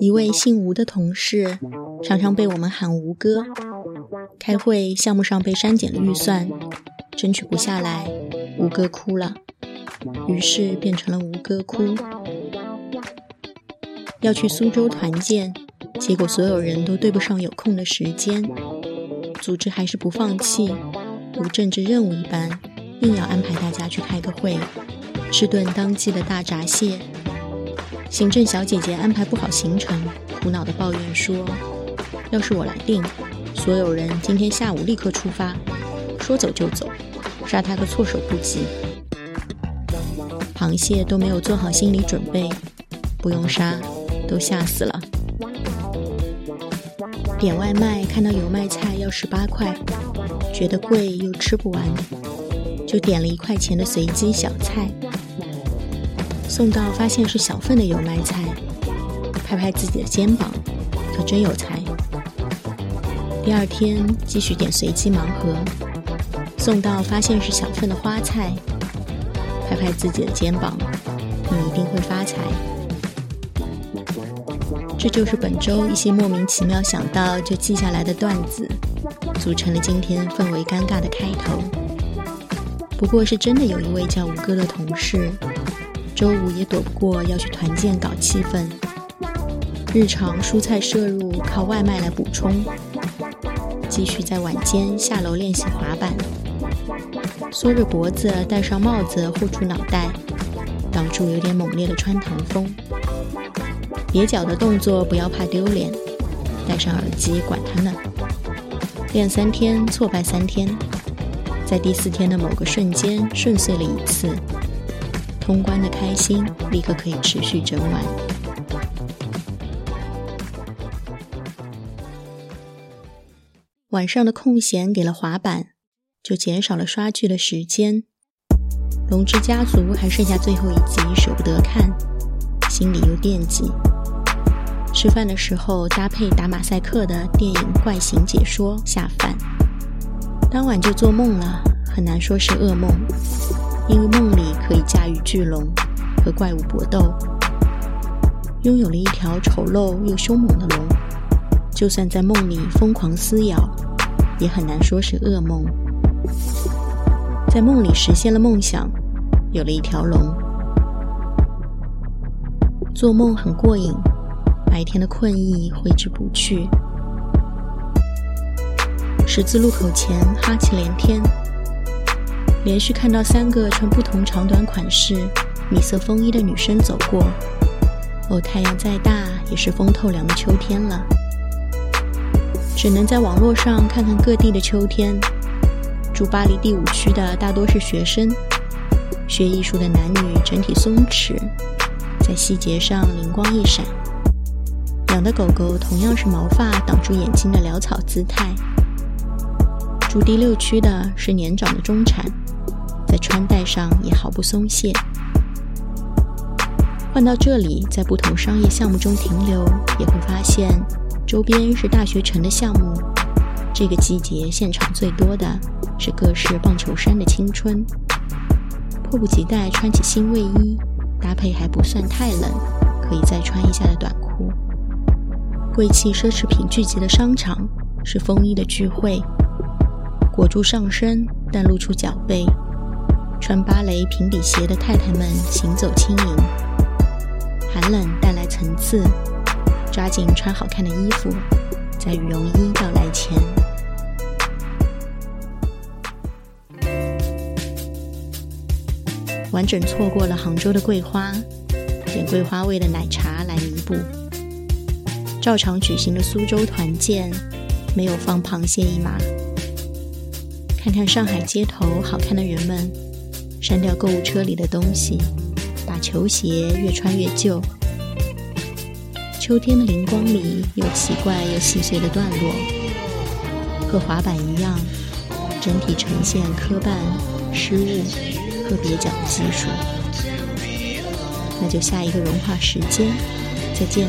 一位姓吴的同事，常常被我们喊吴哥。开会项目上被删减了预算，争取不下来，吴哥哭了，于是变成了吴哥哭。要去苏州团建，结果所有人都对不上有空的时间。组织还是不放弃，如政治任务一般，硬要安排大家去开个会，吃顿当季的大闸蟹。行政小姐姐安排不好行程，苦恼地抱怨说：“要是我来定，所有人今天下午立刻出发，说走就走，杀他个措手不及。螃蟹都没有做好心理准备，不用杀，都吓死了。”点外卖看到油麦菜要十八块，觉得贵又吃不完，就点了一块钱的随机小菜。送到发现是小份的油麦菜，拍拍自己的肩膀，可真有才。第二天继续点随机盲盒，送到发现是小份的花菜，拍拍自己的肩膀，你一定会发财。这就是本周一些莫名其妙想到就记下来的段子，组成了今天氛围尴尬的开头。不过是真的有一位叫吴哥的同事，周五也躲不过要去团建搞气氛，日常蔬菜摄入靠外卖来补充，继续在晚间下楼练习滑板，缩着脖子戴上帽子护住脑袋，挡住有点猛烈的穿堂风。蹩脚的动作不要怕丢脸，戴上耳机管他呢。练三天挫败三天，在第四天的某个瞬间顺遂了一次，通关的开心立刻可以持续整晚。晚上的空闲给了滑板，就减少了刷剧的时间。龙之家族还剩下最后一集，舍不得看，心里又惦记。吃饭的时候搭配打马赛克的电影《怪形解说》下饭，当晚就做梦了，很难说是噩梦，因为梦里可以驾驭巨龙和怪物搏斗，拥有了一条丑陋又凶猛的龙，就算在梦里疯狂撕咬，也很难说是噩梦。在梦里实现了梦想，有了一条龙，做梦很过瘾。白天的困意挥之不去，十字路口前哈气连天，连续看到三个穿不同长短款式米色风衣的女生走过。哦，太阳再大也是风透凉的秋天了，只能在网络上看看各地的秋天。住巴黎第五区的大多是学生，学艺术的男女整体松弛，在细节上灵光一闪。养的狗狗同样是毛发挡住眼睛的潦草姿态。住第六区的是年长的中产，在穿戴上也毫不松懈。换到这里，在不同商业项目中停留，也会发现周边是大学城的项目。这个季节现场最多的是各式棒球衫的青春，迫不及待穿起新卫衣，搭配还不算太冷，可以再穿一下的短裤。贵气奢侈品聚集的商场是风衣的聚会，裹住上身但露出脚背，穿芭蕾平底鞋的太太们行走轻盈。寒冷带来层次，抓紧穿好看的衣服，在羽绒衣到来前。完整错过了杭州的桂花，点桂花味的奶茶来弥补。照常举行的苏州团建，没有放螃蟹一马。看看上海街头好看的人们，删掉购物车里的东西，把球鞋越穿越旧。秋天的灵光里有奇怪又细碎的段落，和滑板一样，整体呈现磕绊、失误和蹩脚的技术。那就下一个融化时间，再见。